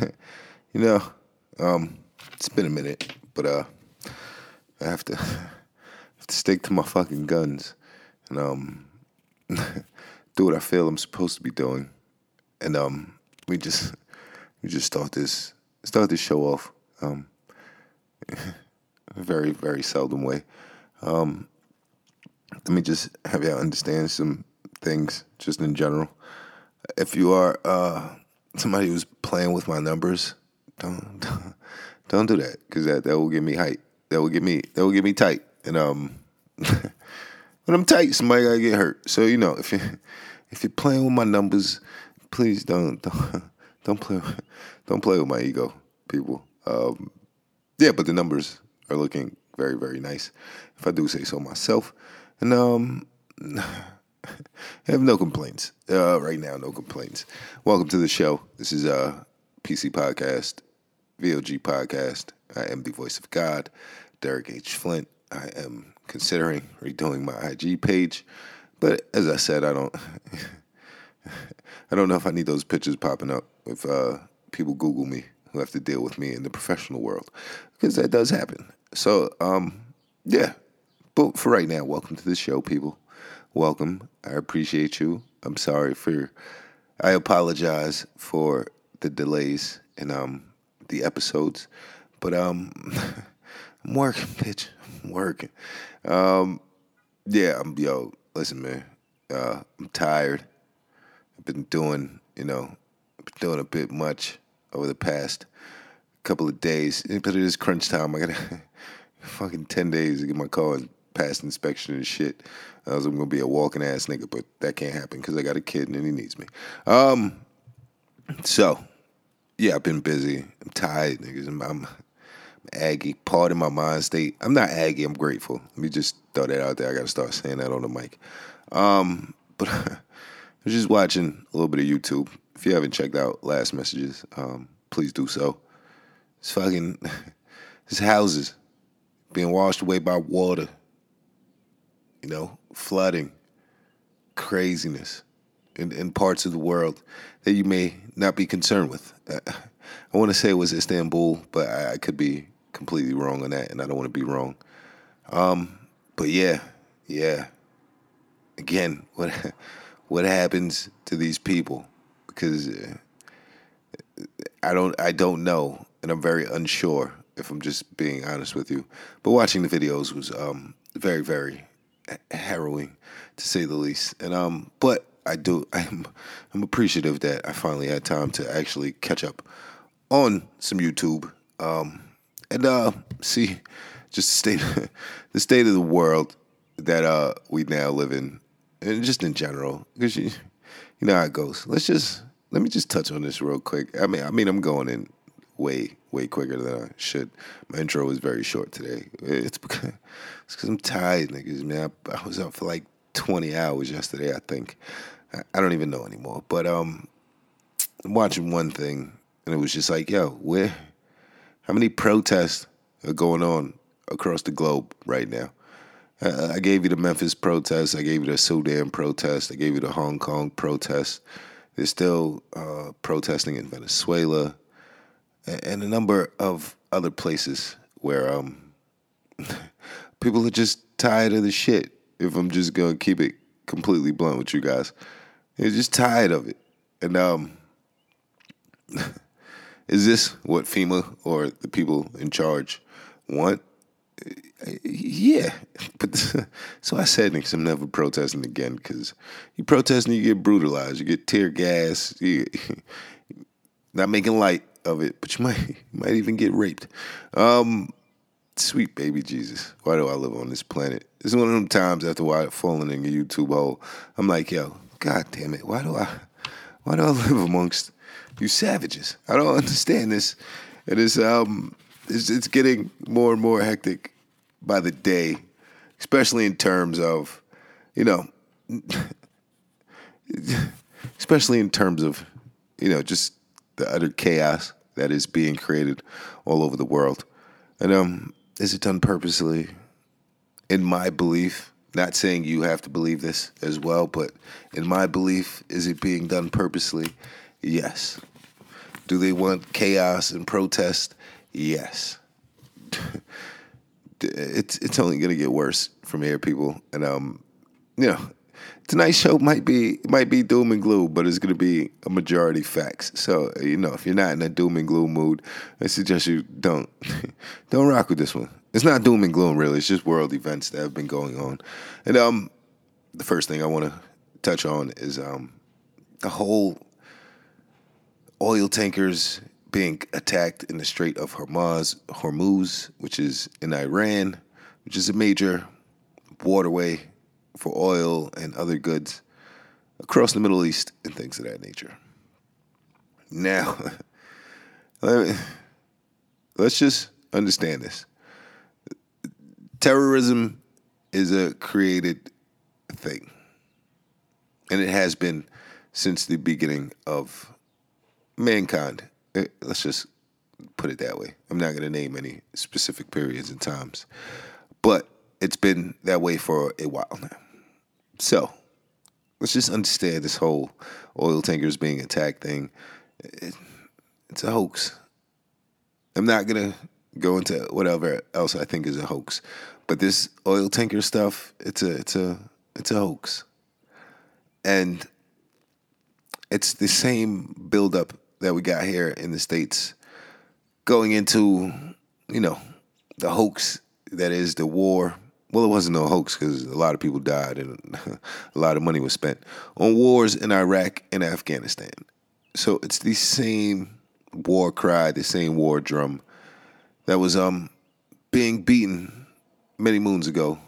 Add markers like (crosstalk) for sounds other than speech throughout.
(laughs) you know, um, it's been a minute, but uh, I have to, (laughs) have to stick to my fucking guns and um, (laughs) do what I feel I'm supposed to be doing. And um, we just we just start this start this show off um, very very seldom way. Um, let me just have y'all understand some things just in general. If you are uh, somebody who's playing with my numbers, don't don't, (laughs) don't do that because that, that will get me hype. That will get me that will get me tight. And um, (laughs) when I'm tight, somebody gotta get hurt. So you know if you if you're playing with my numbers, please don't (laughs) don't don't play don't play with my ego, people. Um, yeah, but the numbers are looking very very nice, if I do say so myself. And um, (laughs) have no complaints uh, right now. No complaints. Welcome to the show. This is a uh, PC podcast, VOG podcast. I am the voice of God, Derek H. Flint. I am considering redoing my IG page, but as I said, I don't. (laughs) I don't know if I need those pictures popping up if uh, people Google me who have to deal with me in the professional world because that does happen. So, um, yeah. But for right now, welcome to the show, people. Welcome. I appreciate you. I'm sorry for. I apologize for the delays in um the episodes, but um (laughs) I'm working, bitch. I'm working. Um, yeah, I'm yo. Listen, man. Uh, I'm tired. I've been doing, you know, doing a bit much over the past couple of days. But it is crunch time. I got (laughs) fucking ten days to get my car past inspection and shit. I was gonna be a walking ass nigga, but that can't happen because I got a kid and he needs me. Um, so yeah, I've been busy. I'm tired, niggas. I'm, I'm aggy. Part of my mind state. I'm not aggy. I'm grateful. Let me just throw that out there. I got to start saying that on the mic. Um, but (laughs) I was just watching a little bit of YouTube. If you haven't checked out last messages, um, please do so. It's fucking, (laughs) it's houses being washed away by water you know, flooding, craziness in, in parts of the world that you may not be concerned with. I want to say it was Istanbul, but I, I, could be completely wrong on that, and I don't want to be wrong. Um, but yeah, yeah. Again, (laughs) what what happens to these people? Because uh, I don't I don't know, and I'm very unsure if I'm just being honest with you. But watching the videos was um, very very (clears throat) harrowing to say the least. And um, but I do (laughs) I'm I'm appreciative that I finally had time to actually catch up on some YouTube. Um, and uh, see just the state (laughs) the state of the world that uh we now live in, and just in general, because you you know how it goes. Let's just let me just touch on this real quick. I mean, I mean, I'm going in way way quicker than I should. My intro was very short today. It's (laughs) because it's because I'm tired, niggas. Man, I, I, was up for like 20 hours yesterday. I think I, I, don't even know anymore. But um, I'm watching one thing, and it was just like, yo, where? How many protests are going on across the globe right now? I gave you the Memphis protest. I gave you the Sudan protest. I gave you the Hong Kong protest. They're still uh, protesting in Venezuela and a number of other places where um, (laughs) people are just tired of the shit. If I'm just gonna keep it completely blunt with you guys, they're just tired of it. And um, (laughs) is this what FEMA or the people in charge want? Yeah, but (laughs) so I said next I'm never protesting again because you protest and you get brutalized, you get tear gas, you not making light of it, but you (laughs) might you might even get raped. Um, sweet baby Jesus, why do I live on this planet? This is one of them times after I falling in a YouTube hole. I'm like, yo, God damn it, why do I why do I (laughs) live amongst you savages? I don't understand this. It is um it's, it's getting more and more hectic by the day, especially in terms of, you know, (laughs) especially in terms of, you know, just the utter chaos that is being created all over the world. And um, is it done purposely? In my belief, not saying you have to believe this as well, but in my belief, is it being done purposely? Yes. Do they want chaos and protest? Yes. (laughs) it's it's only gonna get worse from here, people. And um, you know, tonight's show might be might be doom and gloom, but it's gonna be a majority facts. So you know, if you're not in a doom and gloom mood, I suggest you don't (laughs) don't rock with this one. It's not doom and gloom really. It's just world events that have been going on. And um, the first thing I want to touch on is um, the whole oil tankers being attacked in the Strait of Hormuz, Hormuz, which is in Iran, which is a major waterway for oil and other goods across the Middle East and things of that nature. Now, (laughs) let's just understand this. Terrorism is a created thing, and it has been since the beginning of mankind. Eh, let's just put it that way. I'm not going to name any specific periods and times, but it's been that way for a while now. So let's just understand this whole oil tankers being attacked thing. It, it's a hoax. I'm not to go into whatever else I think is a hoax, but this oil tanker stuff, it's a it's a it's a hoax. And it's the same buildup that we got here in the States going into, you know, the hoax that is the war. Well, it wasn't no hoax because a lot of people died and (laughs) a lot of money was spent on wars in Iraq and Afghanistan. So it's the same war cry, the same war drum that was um being beaten many moons ago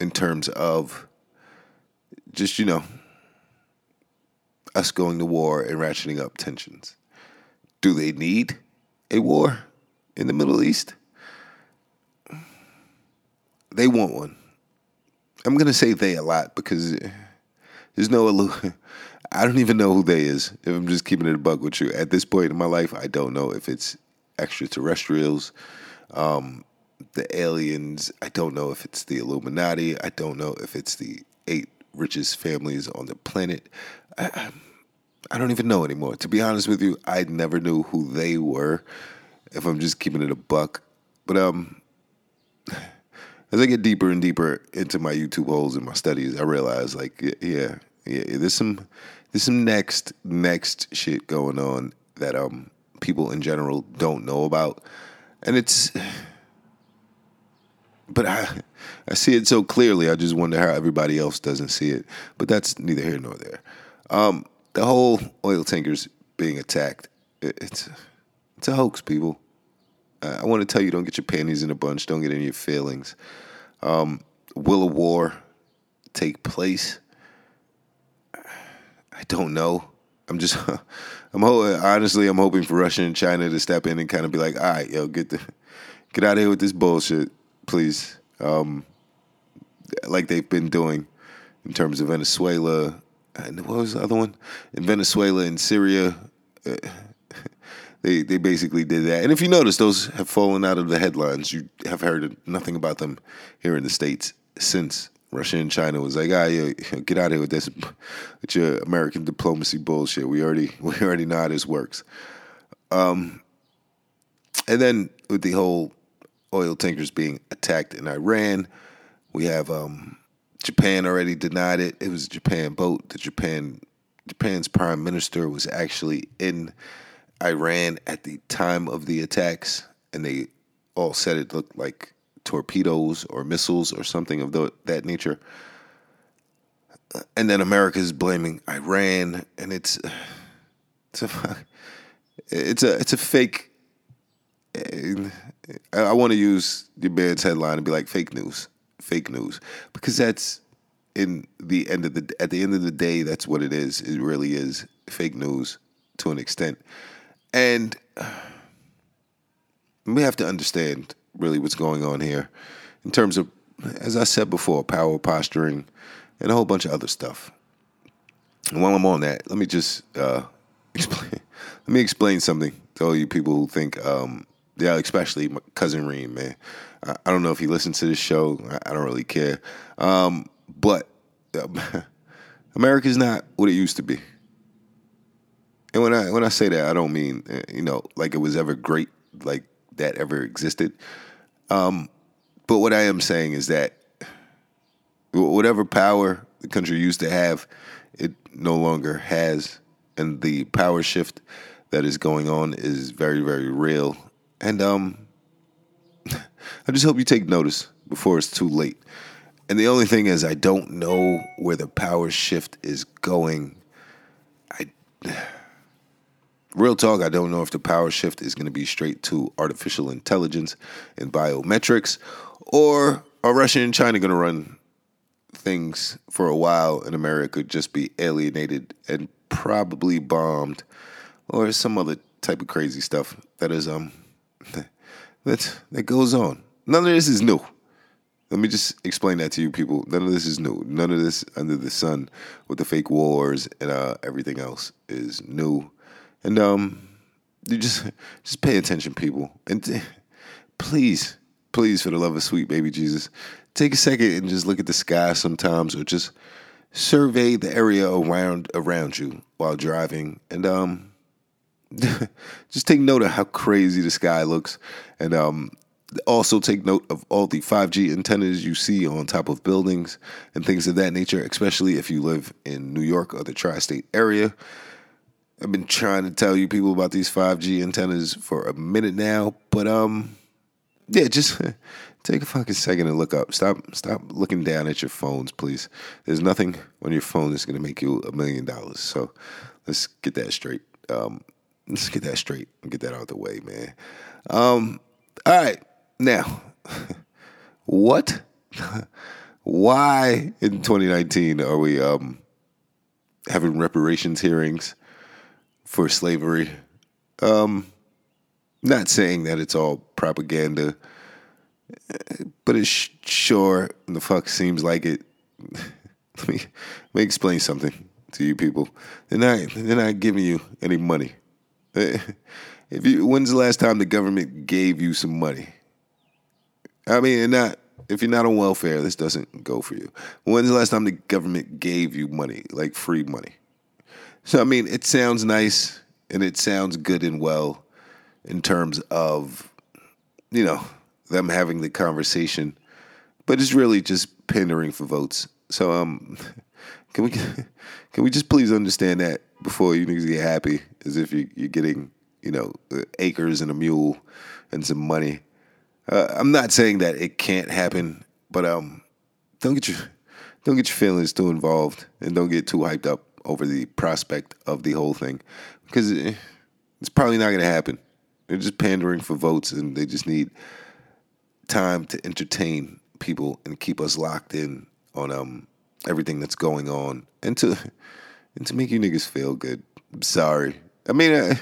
in terms of just, you know, us going to war and ratcheting up tensions. Do they need a war in the Middle East? They want one. I'm to say they a lot because there's no. (laughs) I don't even know who they is. If I'm just keeping it a bug with you, at this point in my life, I don't know if it's extraterrestrials, um, the aliens. I don't know if it's the Illuminati. I don't know if it's the eight richest families on the planet. I, I don't even know anymore. To be honest with you, I never knew who they were. If I'm just keeping it a buck, but um, as I get deeper and deeper into my YouTube holes and my studies, I realize like yeah, yeah, there's some there's some next next shit going on that um people in general don't know about, and it's. But I, I see it so clearly. I just wonder how everybody else doesn't see it. But that's neither here nor there. Um, the whole oil tankers being attacked, it's it's a hoax, people. I want to tell you, don't get your panties in a bunch. Don't get any your feelings. Um, will a war take place? I don't know. I'm just, (laughs) I'm honestly, I'm hoping for Russia and China to step in and kind of be like, all right, yo, get the, get out of here with this bullshit, please. Um, like they've been doing in terms of Venezuela, and what was the other one? In Venezuela and Syria, uh, they they basically did that. And if you notice, those have fallen out of the headlines. You have heard nothing about them here in the states since Russia and China was like, ah, yeah, (laughs) get out of here with this, (laughs) with your American diplomacy bullshit. We already (laughs) we already know how this works. Um, and then with the whole oil tankers being attacked in Iran, we have um, Japan already denied it. It was a Japan boat. The Japan Japan's prime minister was actually in Iran at the time of the attacks, and they all said it looked like torpedoes or missiles or something of the, that nature. And then America is blaming Iran, and it's it's a it's a it's a fake. I want to use the Bears headline and be like fake news fake news because that's in the end of the at the end of the day that's what it is it really is fake news to an extent and we have to understand really what's going on here in terms of as i said before power posturing and a whole bunch of other stuff and while i'm on that let me just uh, (laughs) explain let me explain something to all you people who think um, yeah especially my cousin reem man I, I don't know if he listens to this show. I, I don't really care. Um, but uh, (laughs) America's not what it used to be. And when I when I say that, I don't mean uh, you know like it was ever great, like that ever existed. Um, but what I am saying is that whatever power the country used to have, it no longer has, and the power shift that is going on is very very real. And um, (laughs) I just hope you take notice before it's too late. And the only thing is, I don't know where the power shift is going. I, real talk, I don't know if the power shift is going to be straight to artificial intelligence and biometrics, or are Russia and China going to run things for a while, and America just be alienated and probably bombed, or some other type of crazy stuff that is um (laughs) that that goes on. None of this is new. Let me just explain that to you people. None of this is new. None of this under the sun with the fake wars and uh, everything else is new. And um, you just (laughs) just pay attention, people. And t- please, please, for the love of sweet baby Jesus, take a second and just look at the sky sometimes, or just survey the area around around you while driving, and um, (laughs) just take note of how crazy the sky looks, and um, also take note of all the 5G antennas you see on top of buildings and things of that nature, especially if you live in New York or the tri state area. I've been trying to tell you people about these 5G antennas for a minute now, but um yeah, just (laughs) take a fucking second and look up. Stop stop looking down at your phones, please. There's nothing on your phone that's gonna make you a million dollars. So let's get that straight. Um, let's get that straight and get that out of the way, man. Um, all right. Now, (laughs) what? (laughs) Why in 2019 are we um, having reparations hearings for slavery? Um, not saying that it's all propaganda, but it sh- sure the fuck seems like it. (laughs) let, me, let me explain something to you people. They're not, they're not giving you any money. (laughs) If you, when's the last time the government gave you some money? I mean, not if you're not on welfare, this doesn't go for you. When's the last time the government gave you money, like free money? So I mean, it sounds nice and it sounds good and well in terms of you know them having the conversation, but it's really just pandering for votes. So um, (laughs) can we (laughs) can we just please understand that before you niggas get happy, as if you, you're getting you know acres and a mule and some money. Uh, I'm not saying that it can't happen, but um, don't get your don't get your feelings too involved, and don't get too hyped up over the prospect of the whole thing, because it's probably not going to happen. They're just pandering for votes, and they just need time to entertain people and keep us locked in on um everything that's going on, and to and to make you niggas feel good. I'm sorry. I mean. I,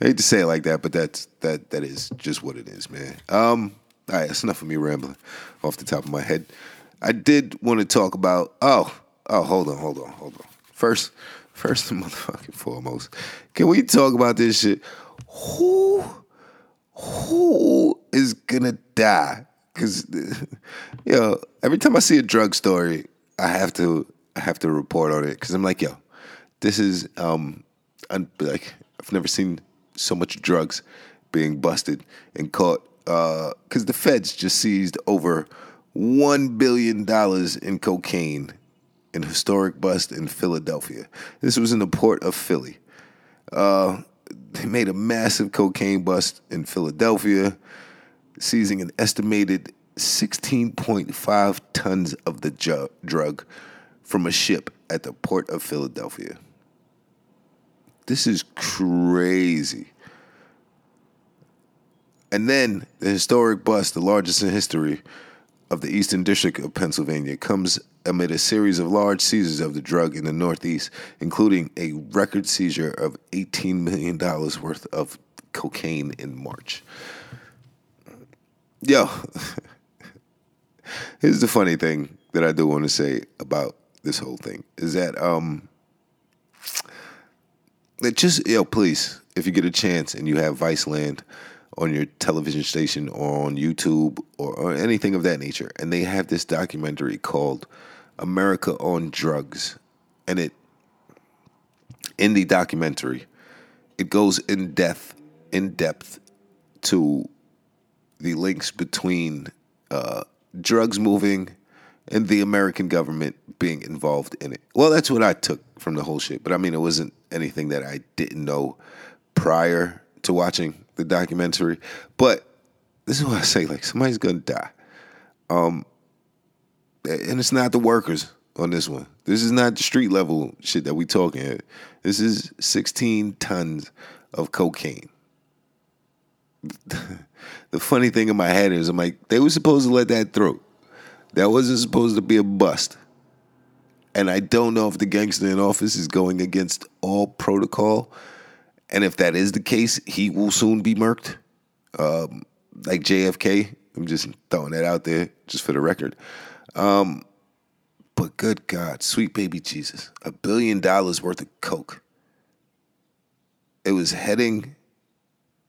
I hate to say it like that, but that's that that is just what it is, man. Um, all right, that's enough of me rambling off the top of my head. I did want to talk about oh oh hold on hold on hold on first first and (laughs) motherfucking foremost, can we talk about this shit? Who who is gonna die? Because (laughs) you know every time I see a drug story, I have to I have to report on it because I'm like yo, this is um un- like I've never seen so much drugs being busted and caught uh, the feds just seized over one billion dollars in cocaine in historic bust in Philadelphia. This was in the port of Philly. Uh, they made a massive cocaine bust in Philadelphia, seizing an estimated 16.5 tons of the ju- drug from a ship at the port of Philadelphia. This is crazy. And then the historic bust, the largest in history of the Eastern District of Pennsylvania, comes amid a series of large seizures of the drug in the Northeast, including a record seizure of $18 million worth of cocaine in March. Yo, (laughs) here's the funny thing that I do want to say about this whole thing is that um, that just yo, please, if you get a chance and you have Viceland on your television station or on YouTube or, or anything of that nature, and they have this documentary called America on Drugs, and it in the documentary it goes in depth, in depth to the links between uh, drugs moving and the American government being involved in it. Well, that's what I took from the whole shit. But I mean, it wasn't anything that I didn't know prior to watching the documentary. But this is what I say: like somebody's gonna die, um, and it's not the workers on this one. This is not the street level shit that we talking. This is 16 tons of cocaine. (laughs) the funny thing in my head is I'm like, they were supposed to let that through. That wasn't supposed to be a bust. And I don't know if the gangster in office is going against all protocol. And if that is the case, he will soon be murked. Um, like JFK. I'm just throwing that out there just for the record. Um, but good God, sweet baby Jesus, a billion dollars worth of coke. It was heading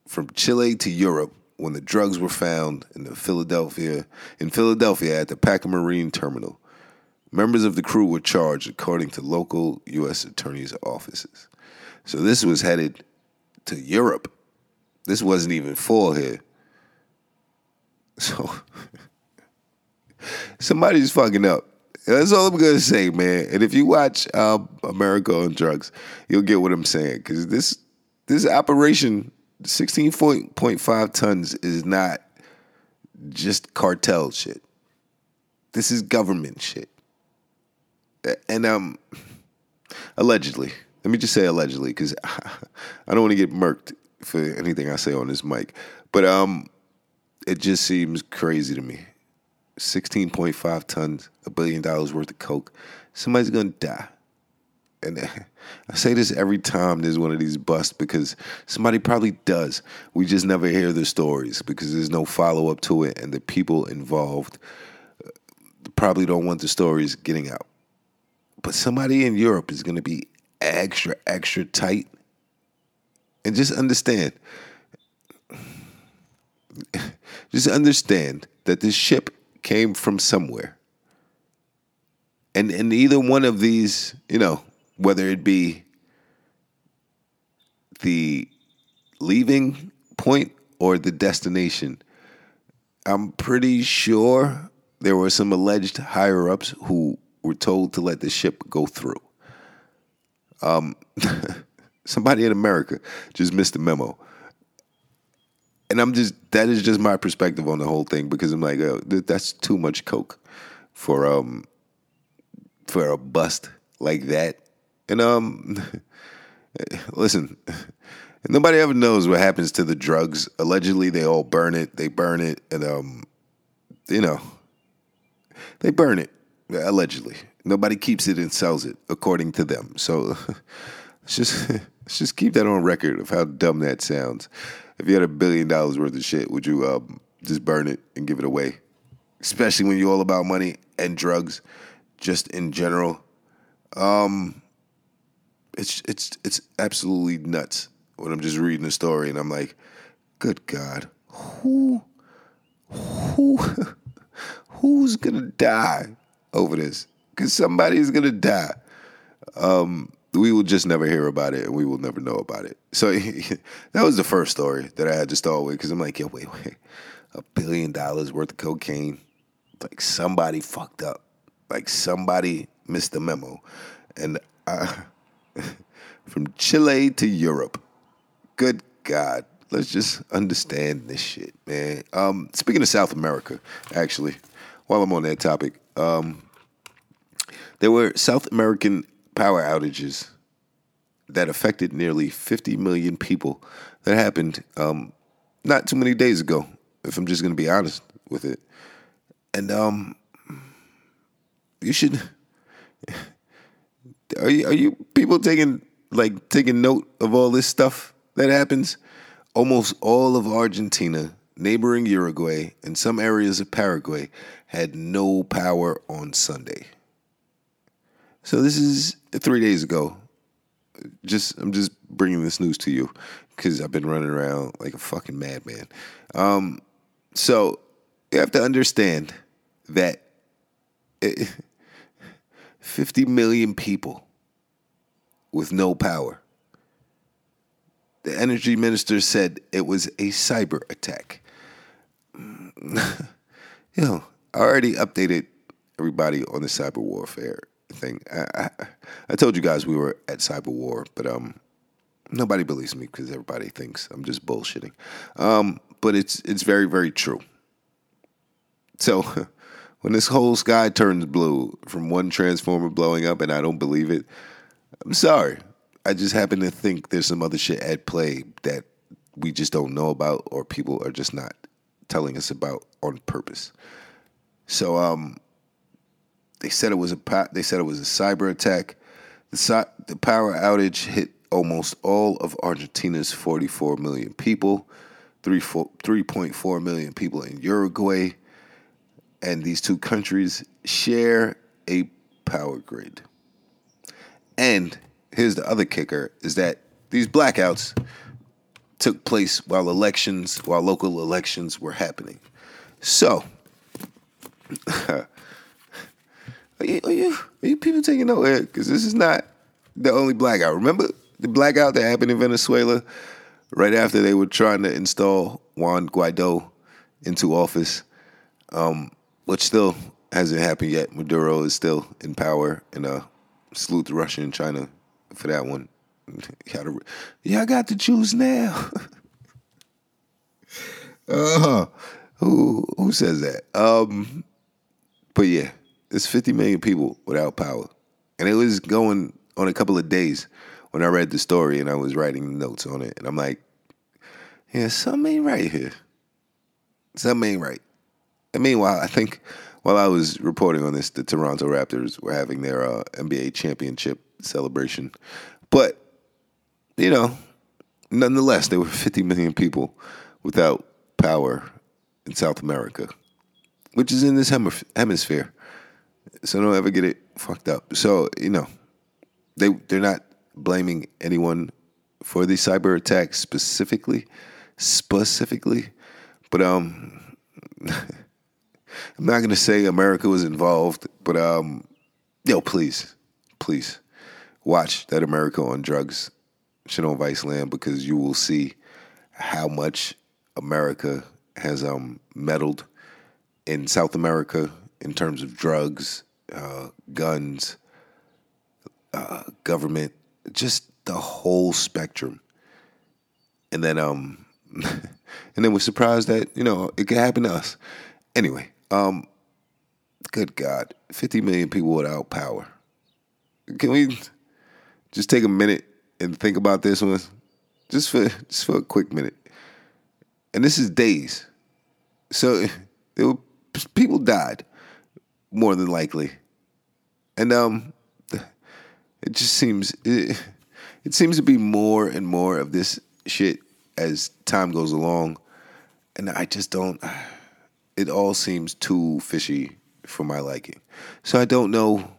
from Chile to Europe when the drugs were found in the Philadelphia in Philadelphia at the Packer Marine Terminal. Members of the crew were charged according to local U.S. attorneys' offices. So this was headed to Europe. This wasn't even for here. (laughs) So somebody's fucking up. That's all I'm gonna say, man. And if you watch uh, America on Drugs, you'll get what I'm saying. Because this this operation 16.5 tons is not just cartel shit. This is government shit. And um allegedly, let me just say allegedly cuz (laughs) I don't want to get murked for anything I say on this mic. But um it just seems crazy to me. 16.5 tons, a billion dollars worth of coke. Somebody's going to die. And (laughs) I say this every time there's one of these busts because somebody probably does. We just never hear the stories because there's no follow up to it, and the people involved uh, probably don't want the stories getting out. But somebody in Europe is going to be extra, extra tight. And just understand, (sighs) just understand that this ship came from somewhere. And and either one of these, you know, whether it be the leaving point or the destination, I'm pretty sure there were some alleged higher ups who were told to let the ship go through. Um, (laughs) somebody in America just missed the memo. And I'm just that is just my perspective on the whole thing because I'm like, oh, that's too much coke for um for a bust like that. And um, (laughs) listen, (laughs) nobody ever knows what happens to the drugs. Allegedly, they all burn it. They burn it, and um, you know, they burn it. Allegedly, nobody keeps it and sells it, according to them. So let's (laughs) just let's (laughs) just keep that on record of how dumb that sounds. If you had a billion dollars worth of shit, would you um, just burn it and give it away? Especially when you're all about money and drugs, just in general. Um, it's it's it's absolutely nuts when I'm just reading the story and I'm like, good God, who who (laughs) who's gonna die over this? Because somebody's gonna die. Um, we will just never hear about it and we will never know about it. So (laughs) that was the first story that I had to start with because I'm like, yo, wait, wait, a billion dollars worth of cocaine. Like somebody fucked up. Like somebody missed the memo. And I, (laughs) from Chile to Europe. Good God. Let's just understand this shit, man. Um, speaking of South America, actually, while I'm on that topic, um, there were South American power outages that affected nearly 50 million people that happened um, not too many days ago, if I'm just going to be honest with it. And um, you should. (laughs) Are you, are you people taking like taking note of all this stuff that happens? Almost all of Argentina, neighboring Uruguay, and some areas of Paraguay had no power on Sunday. So this is three days ago. Just I'm just bringing this news to you because I've been running around like a fucking madman. Um, so you have to understand that it, 50 million people with no power. the energy minister said it was a cyber attack. (laughs) you know, I already updated everybody on the cyber warfare thing. I, I, I told you guys we were at cyber war, but um, nobody believes me because everybody thinks I'm just bullshitting. Um, but it's it's very very true. So (laughs) when this whole sky turns blue from one transformer blowing up, and I don't believe it, I'm sorry. I just happen to think there's some other shit at play that we just don't know about, or people are just not telling us about on purpose. So um, they said it was a they said it was a cyber attack. The, the power outage hit almost all of Argentina's 44 million people, 3.4 million people in Uruguay, and these two countries share a power grid. And here's the other kicker is that these blackouts took place while elections, while local elections were happening. So, (laughs) are, you, are, you, are you people taking note here? Because this is not the only blackout. Remember the blackout that happened in Venezuela right after they were trying to install Juan Guaido into office, um, which still hasn't happened yet. Maduro is still in power, and uh, salute to Russia and China for that one. (laughs) Yeah, I got to choose now. (laughs) uh huh. Who who says that? Um, but yeah, there's 50 million people without power, and it was going on a couple of days when I read the story and I was writing notes on it, and I'm like, yeah, something ain't right here. Something ain't right. And meanwhile, I think while I was reporting on this, the Toronto Raptors were having their uh, NBA championship celebration. But, you know, nonetheless, there were 50 million people without power in South America, which is in this hemisphere. So don't ever get it fucked up. So, you know, they, they're not blaming anyone for the cyber attack specifically, specifically, but um, (laughs) I'm not gonna say America was involved, but um, yo, please, please watch that America on Drugs shit on Viceland because you will see how much America has um, meddled in South America in terms of drugs, uh, guns, uh, government, just the whole spectrum. And then um (laughs) and then we're surprised that, you know, it could happen to us. Anyway, um good God, 50 million people without power. Can we just take a minute and think about this one? Just for just for a quick minute. And this is days. So (laughs) people died more than likely. And um it just seems it, it seems to be more and more of this shit as time goes along, and I just don't. It all seems too fishy for my liking. So I don't know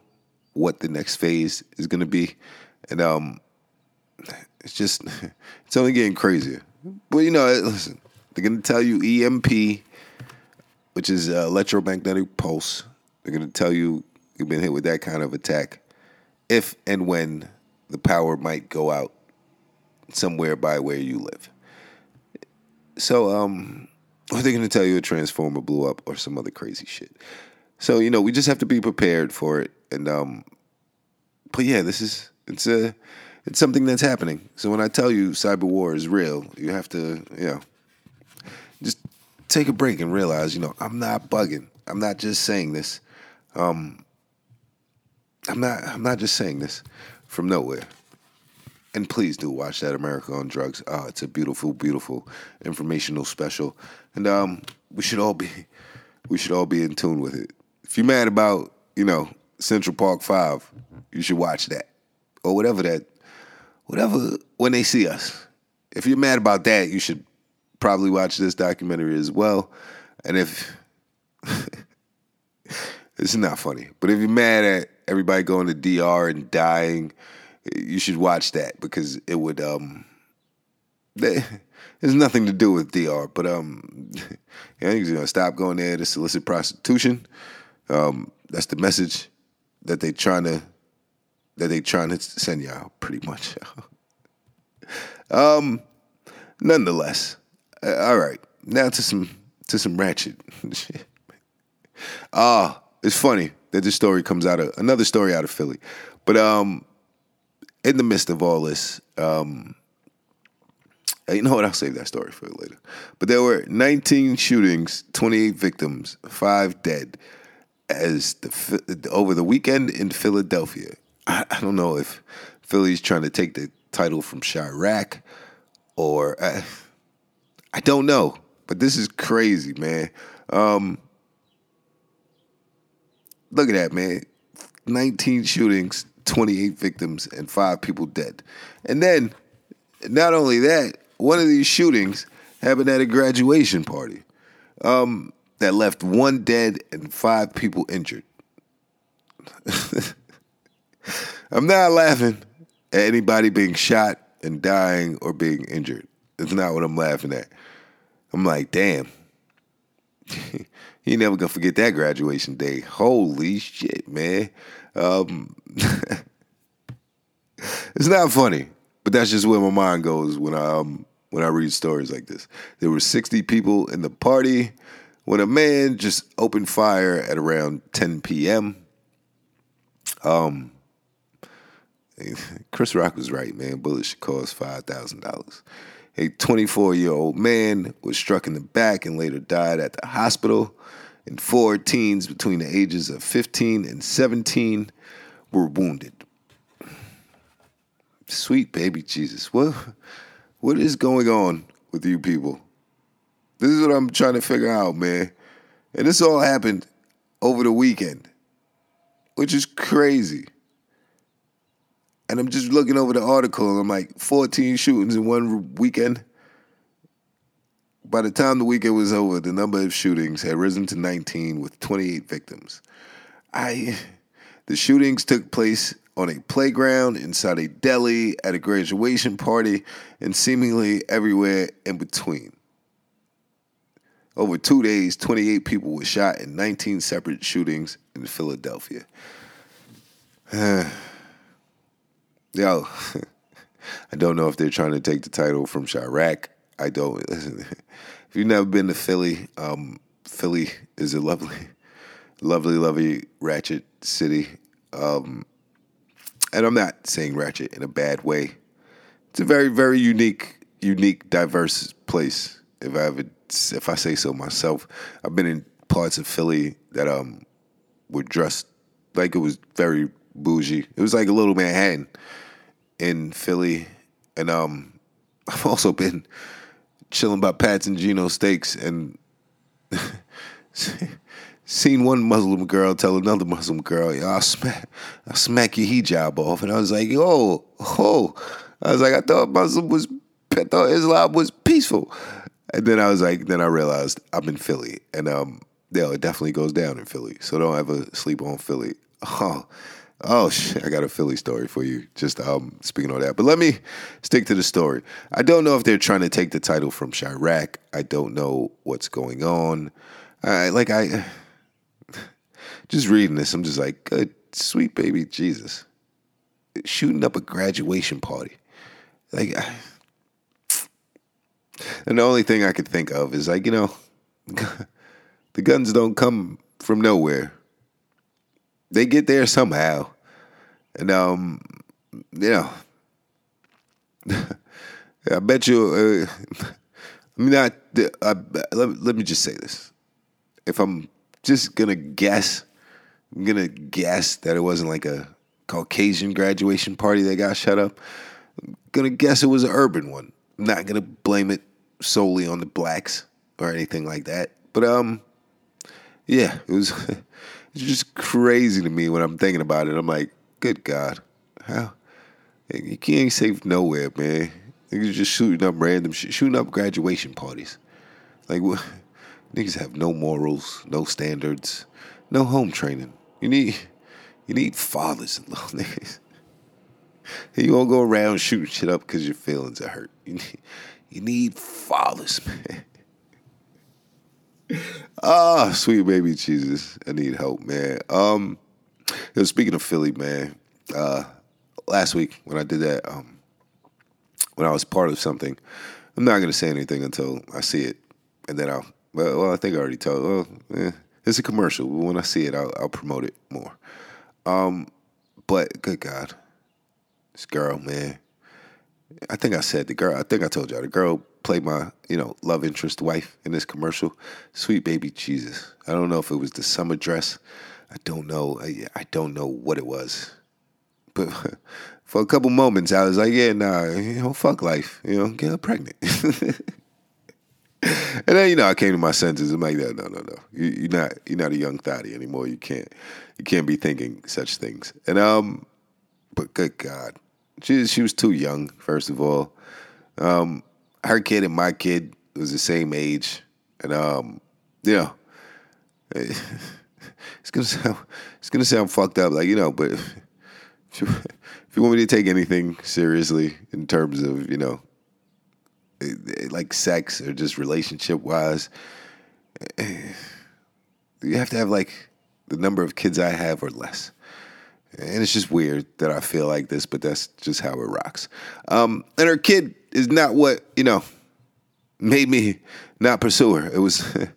what the next phase is going to be, and um, it's just it's only getting crazier. But you know, listen, they're going to tell you EMP, which is uh, electromagnetic pulse. They're going to tell you you've been hit with that kind of attack if and when the power might go out somewhere by where you live. So, um, are they going to tell you a transformer blew up or some other crazy shit? So, you know, we just have to be prepared for it. And, um, but yeah, this is, it's a, it's something that's happening. So when I tell you cyber war is real, you have to, you know, just take a break and realize, you know, I'm not bugging. I'm not just saying this. Um, I'm not. I'm not just saying this from nowhere. And please do watch that America on Drugs. Uh, it's a beautiful, beautiful informational special, and um, we should all be, we should all be in tune with it. If you're mad about, you know, Central Park Five, you should watch that, or whatever that, whatever when they see us. If you're mad about that, you should probably watch this documentary as well. And if (laughs) it's not funny, but if you're mad at everybody going to DR and dying, you should watch that because it would um (laughs) there's nothing to do with DR, but um (laughs) you know, stop going there to solicit prostitution. Um, that's the message that they trying to that they trying to send y'all pretty much. (laughs) um nonetheless, uh, all right. Now to some to some ratchet shit. Ah, it's funny that this story comes out of another story out of Philly, but um, in the midst of all this, um, you know what? I'll save that story for later. But there were 19 shootings, 28 victims, five dead, as the over the weekend in Philadelphia. I, I don't know if Philly's trying to take the title from Chiraq or uh, I don't know, but this is crazy, man. Um, look at that, man. 19 shootings, 28 victims, and five people dead. And then, not only that, one of these shootings happened at a graduation party um, that left one dead and five people injured. (laughs) I'm not laughing at anybody being shot and dying or being injured. It's not what I'm laughing at. I'm like, damn. (laughs) you never gonna forget that graduation day. Holy shit, man. Um, (laughs) it's not funny, but that's just where my mind goes when I um, when I read stories like this. There were 60 people in the party when a man just opened fire at around 10 p.m. Um, (laughs) Chris Rock was right, man. Bullets should cost five thousand dollars. A 24 year old man was struck in the back and later died at the hospital. And four teens between the ages of 15 and 17 were wounded. Sweet baby Jesus. What, what is going on with you people? This is what I'm trying to figure out, man. And this all happened over the weekend, which is crazy. And I'm just looking over the article and I'm like, 14 shootings in one weekend. By the time the weekend was over, the number of shootings had risen to 19 with 28 victims. I the shootings took place on a playground, inside a deli, at a graduation party, and seemingly everywhere in between. Over two days, 28 people were shot in 19 separate shootings in Philadelphia. (sighs) Yo, (laughs) I don't know if they're trying to take the title from Chiraq. I don't. (laughs) if you've never been to Philly, um, Philly is a lovely, (laughs) lovely, lovely ratchet city. Um, and I'm not saying ratchet in a bad way. It's a very, very unique, unique, diverse place. If I ever, if I say so myself, I've been in parts of Philly that um were dressed like it was very bougie. It was like a little Manhattan in Philly, and um, (laughs) I've also been chilling by Pat's and Geno Steaks and (laughs) seen one Muslim girl tell another Muslim girl, "Yo, I'll smack, I'll smack your hijab off," and I was like, "Yo, oh," I was like, "I thought Muslim was, I thought Islam was peaceful," and then I was like, then I realized I'm in Philly, and um, yeah, it definitely goes down in Philly, so don't ever sleep on Philly. (laughs) Oh, Oh (laughs) shit, I got a Philly story for you. Just um, speaking on that, but let me stick to the story. I don't know if they're trying to take the title from Chiraq. I don't know what's going on. I like I (sighs) just reading this. I'm just like, good sweet baby Jesus, shooting up a graduation party. Like, I, (sighs) and the only thing I could think of is like, you know, (laughs) the guns don't come from nowhere they get there somehow. And um, you know, (laughs) I bet you. Uh, I mean, I, I, let, let me just say this: if I'm just gonna guess, I'm gonna guess that it wasn't like a Caucasian graduation party that got shut up. I'm gonna guess it was an urban one. I'm not gonna blame it solely on the blacks or anything like that. But um, yeah, it was. (laughs) Just crazy to me when I'm thinking about it. I'm like, good God, how you can't save nowhere, man. Niggas just shooting up random shit, shooting up graduation parties. Like, what? (laughs) Niggas have no morals, no standards, no home training. You need, you need fathers and (laughs) little niggas. (laughs) You won't go around shooting shit up because your feelings are hurt. You need, you need fathers, man. Ah, sweet baby Jesus. I need help, man. Um, speaking of Philly, man, uh, last week when I did that, um, when I was part of something, I'm not gonna say anything until I see it, and then I'll. Well, well I think I already told. Well, it's a commercial. But when I see it, I'll, I'll promote it more. Um, but good God, this girl, man. I think I said the girl. I think I told y'all the girl played my, you know, love interest wife in this commercial. Sweet baby Jesus. I don't know if it was the summer dress. I don't know. I, I don't know what it was. But (laughs) for a couple moments, I was like, yeah, nah, you know, fuck life. You know, get her pregnant. (laughs) and then you know I came to my senses. I'm like, no, no, no, no. You, are not you're not a young thotty anymore. You can't you can't be thinking such things. And um, but good God, she she was too young. First of all, um, her kid and my kid was the same age, and um, you (laughs) know, it's gonna sound it's gonna sound fucked up, like you know, but (laughs) if you, if you want me to take anything seriously in terms of you know like sex or just relationship wise, you have to have like the number of kids I have or less. And it's just weird that I feel like this, but that's just how it rocks. Um, and her kid is not what, you know, made me not pursue her. It was (laughs) it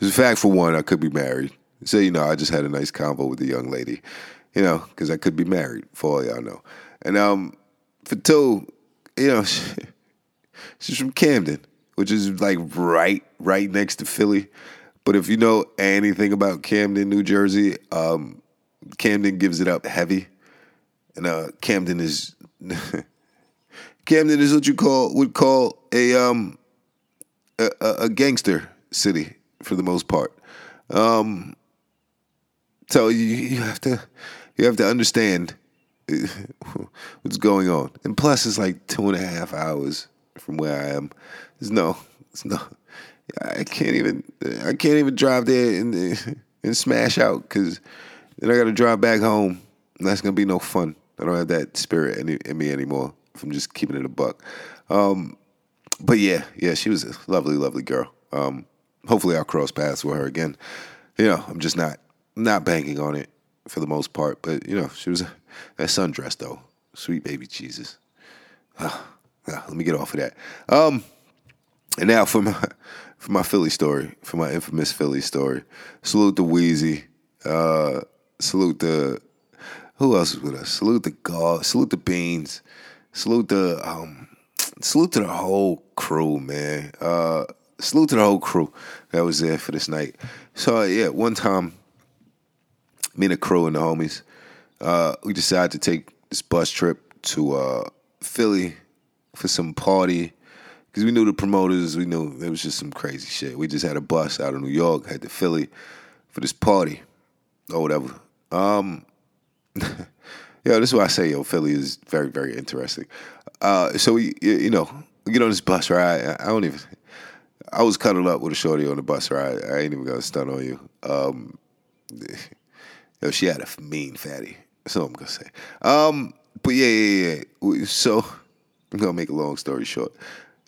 was a fact for one, I could be married. So, you know, I just had a nice convo with the young lady, you know, because I could be married, for all y'all know. And um, for two, you know, she, (laughs) She's from Camden, which is like right, right next to Philly. But if you know anything about Camden, New Jersey, um, Camden gives it up heavy, and uh, Camden is (laughs) Camden is what you call would call a um a, a gangster city for the most part. Um, so you, you have to you have to understand (laughs) what's going on, and plus it's like two and a half hours from where I am. There's no, there's no. I can't even. I can't even drive there and (laughs) and smash out because then I got to drive back home. That's gonna be no fun. I don't have that spirit in, in me anymore. If I'm just keeping it a buck. Um, but yeah, yeah, she was a lovely, lovely girl. Um, hopefully, I'll cross paths with her again. You know, I'm just not not banking on it for the most part. But you know, she was a, that sundress though, sweet baby Jesus. Ah. Ah, let me get off of that. Um, and now for my for my Philly story, for my infamous Philly story. Salute to Wheezy. Uh, salute the who else is with us? Salute the God. Salute the Beans. Salute the um, salute to the whole crew, man. Uh, salute to the whole crew that was there for this night. So yeah, one time, me and the crew and the homies, uh, we decided to take this bus trip to uh, Philly for some party because we knew the promoters. We knew it was just some crazy shit. We just had a bus out of New York, had to Philly for this party or whatever. Um, (laughs) yo, this is why I say yo, Philly is very very interesting. Uh, so we, you know, we get on this bus ride. I don't even. I was cuddled up with a shorty on the bus ride. I ain't even gonna stun on you. Um, (laughs) yo, she had a mean fatty. That's all I'm gonna say. Um, but yeah, yeah, yeah. So (laughs) I'm gonna make a long story short.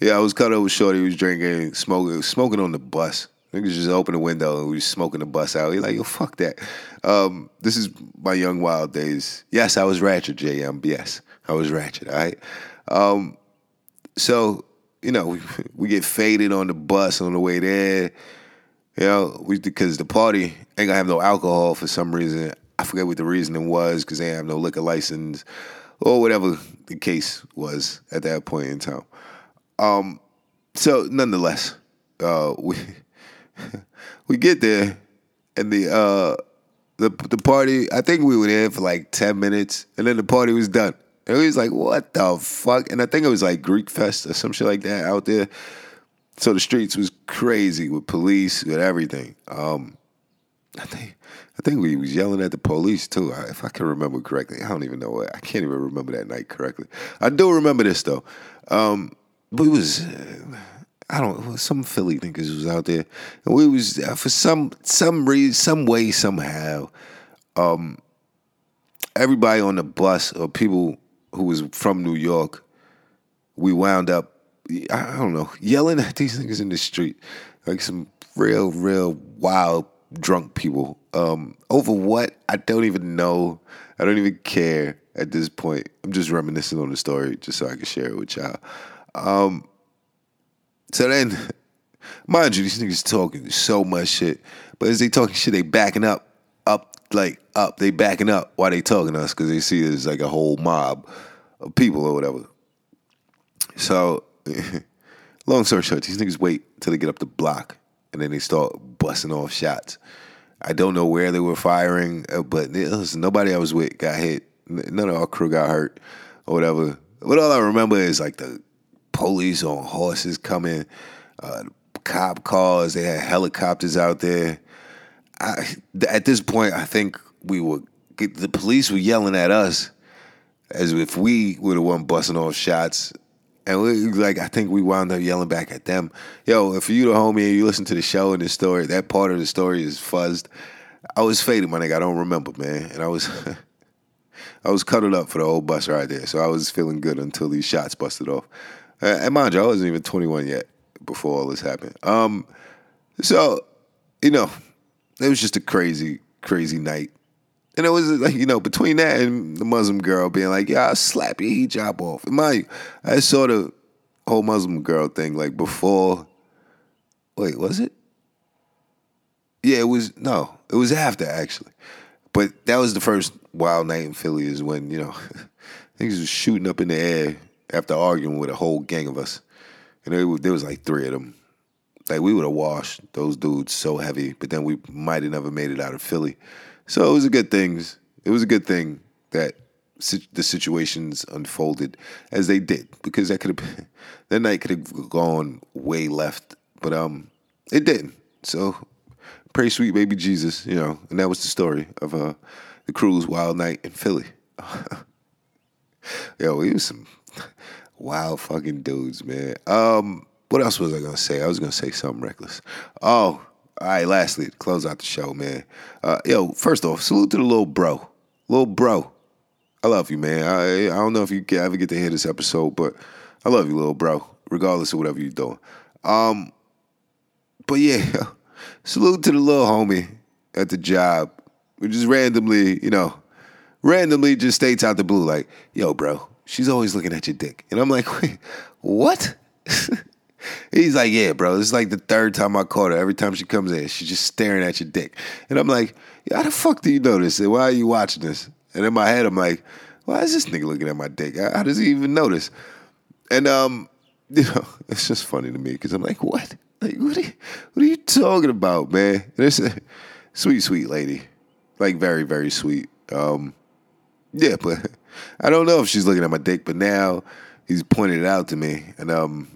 Yeah, I was cut up with Shorty. He was drinking, smoking, smoking on the bus. Niggas just open the window and we smoking the bus out. He like, yo, fuck that. Um, this is my young wild days. Yes, I was ratchet, JM. Yes, I was ratchet. All right. Um, so you know, we, (laughs) we get faded on the bus on the way there. You know, we because the party ain't gonna have no alcohol for some reason. I forget what the reasoning was because they have no liquor license or whatever the case was at that point in time. Um, so nonetheless, uh, (laughs) we (laughs) we get there, and the uh, the the party. I think we were there for like ten minutes, and then the party was done. And we was like, "What the fuck?" And I think it was like Greek Fest or some shit like that out there. So the streets was crazy with police, with everything. Um, I think I think we was yelling at the police too, if I can remember correctly. I don't even know what. I can't even remember that night correctly. I do remember this though. Um, we was, I don't, some Philly niggas was out there, and we was uh, for some some reason, some way, somehow, um, everybody on the bus or people who was from New York, we wound up, I don't know, yelling at (laughs) these niggas in the street, like some real, real wild drunk people. Um, over what? I don't even know. I don't even care at this point. I'm just reminiscing on the story just so I can share it with y'all. Um, so then, mind you, these niggas talking so much shit, but as they talking shit, they backing up, up like up. They backing up while they talking to us because they see there's like a whole mob of people or whatever. So, (laughs) long story short, these niggas wait till they get up the block and then they start busting off shots. I don't know where they were firing, uh, but listen, nobody I was with got hit. None of our crew got hurt or whatever. But all I remember is like the police on horses coming, uh, cop cars. They had helicopters out there. I, at this point, I think we were the police were yelling at us as if we were the one busting off shots. And we, like, I think we wound up yelling back at them. Yo, if you the homie you listen to the show and the story, that part of the story is fuzzed. I was faded, my nigga. I don't remember, man. And I was, (laughs) I was cuddled up for the whole bus right there. So I was feeling good until these shots busted off. Uh, and mind you, I wasn't even 21 yet before all this happened. Um, so, you know, it was just a crazy, crazy night. And it was like, you know, between that and the Muslim girl being like, yeah, I'll slap your hijab off. And my, I saw the whole Muslim girl thing like before. Wait, was it? Yeah, it was, no, it was after actually. But that was the first wild night in Philly is when, you know, (laughs) things was shooting up in the air after arguing with a whole gang of us. And there, there was like three of them. Like we would have washed those dudes so heavy, but then we might have never made it out of Philly. So it was a good thing. It was a good thing that the situations unfolded as they did because that could have (laughs) that night could have gone way left, but um, it didn't. So pray sweet baby Jesus, you know, and that was the story of uh the crew's wild night in Philly. (laughs) Yo, we was some wild fucking dudes, man. Um, what else was I gonna say? I was gonna say something reckless. Oh, all right. Lastly, close out the show, man. Uh, yo, first off, salute to the little bro, little bro. I love you, man. I I don't know if you ever get to hear this episode, but I love you, little bro. Regardless of whatever you're doing. Um, but yeah, (laughs) salute to the little homie at the job who just randomly, you know, randomly just states out the blue like, "Yo, bro, she's always looking at your dick," and I'm like, (laughs) "Wait, what?" (laughs) He's like, yeah, bro. This is like the third time I caught her. Every time she comes in, she's just staring at your dick. And I'm like, how the fuck do you know this? And why are you watching this? And in my head, I'm like, why is this nigga looking at my dick? How does he even notice? And um, (laughs) you know, it's just funny to me because I'm like, what? Like, what are you, what are you talking about, man? This a sweet, sweet lady, like very, very sweet. Um, yeah, but I don't know if she's looking at my dick, but now he's pointed it out to me, and um,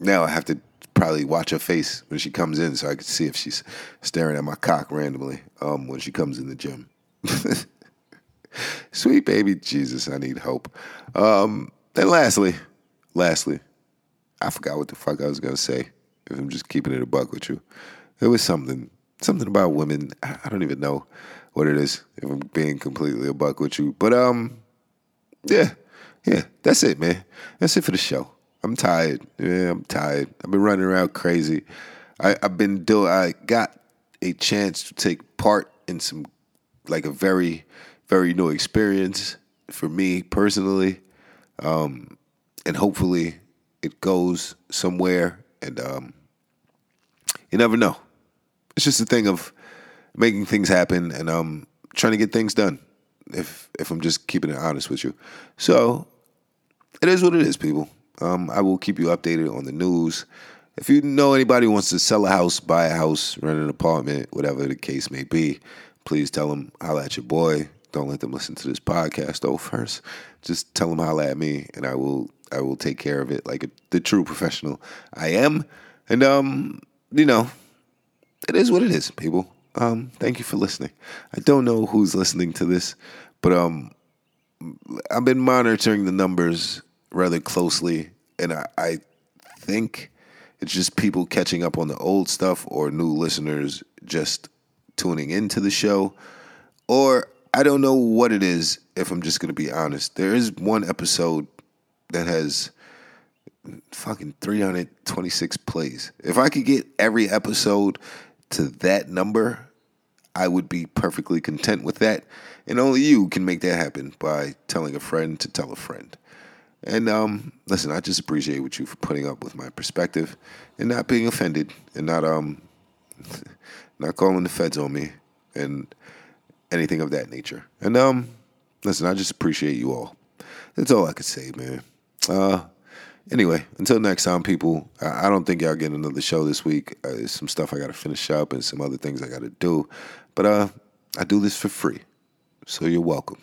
now I have to probably watch her face when she comes in so I can see if she's staring at my cock randomly um, when she comes in the gym. (laughs) Sweet baby Jesus, I need hope. Um, and lastly, lastly, I forgot what the fuck I was gonna say. If I'm just keeping it a buck with you, it was something, something about women. I don't even know what it is. If I'm being completely a buck with you, but um, yeah, yeah, that's it, man. That's it for the show. I'm tired. Yeah, I'm tired. I've been running around crazy. I, I've been doing. I got a chance to take part in some, like a very, very new experience for me personally, um, and hopefully it goes somewhere. And um, you never know. It's just a thing of making things happen and um, trying to get things done. If if I'm just keeping it honest with you, so it is what it is, people. Um, I will keep you updated on the news. If you know anybody who wants to sell a house, buy a house, rent an apartment, whatever the case may be, please tell them holla at your boy. Don't let them listen to this podcast though first. Just tell them holla at me, and I will I will take care of it like a, the true professional I am. And um, you know, it is what it is, people. Um, thank you for listening. I don't know who's listening to this, but um, I've been monitoring the numbers rather closely, and I, I think it's just people catching up on the old stuff or new listeners just tuning into the show. Or I don't know what it is, if I'm just going to be honest. There is one episode that has fucking 326 plays. If I could get every episode to that number, I would be perfectly content with that. And only you can make that happen by telling a friend to tell a friend. And um, listen, I just appreciate what you for putting up with my perspective and not being offended and not um (laughs) not calling the feds on me and anything of that nature. And um, listen, I just appreciate you all. That's all I could say, man. Uh, anyway, until next time, people. I, don't think y'all get another show this week. Uh, there's some stuff I got to finish up and some other things I got to do. But uh, I do this for free, so you're welcome.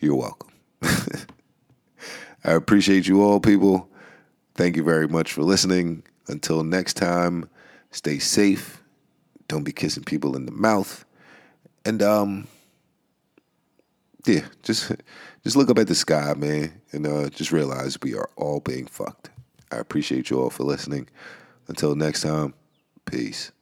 You're welcome. (laughs) I appreciate you all, people. Thank you very much for listening. Until next time, stay safe. Don't be kissing people in the mouth. And um yeah, just just look up at the sky, man, and uh, just realize we are all being fucked. I appreciate you all for listening. Until next time, peace.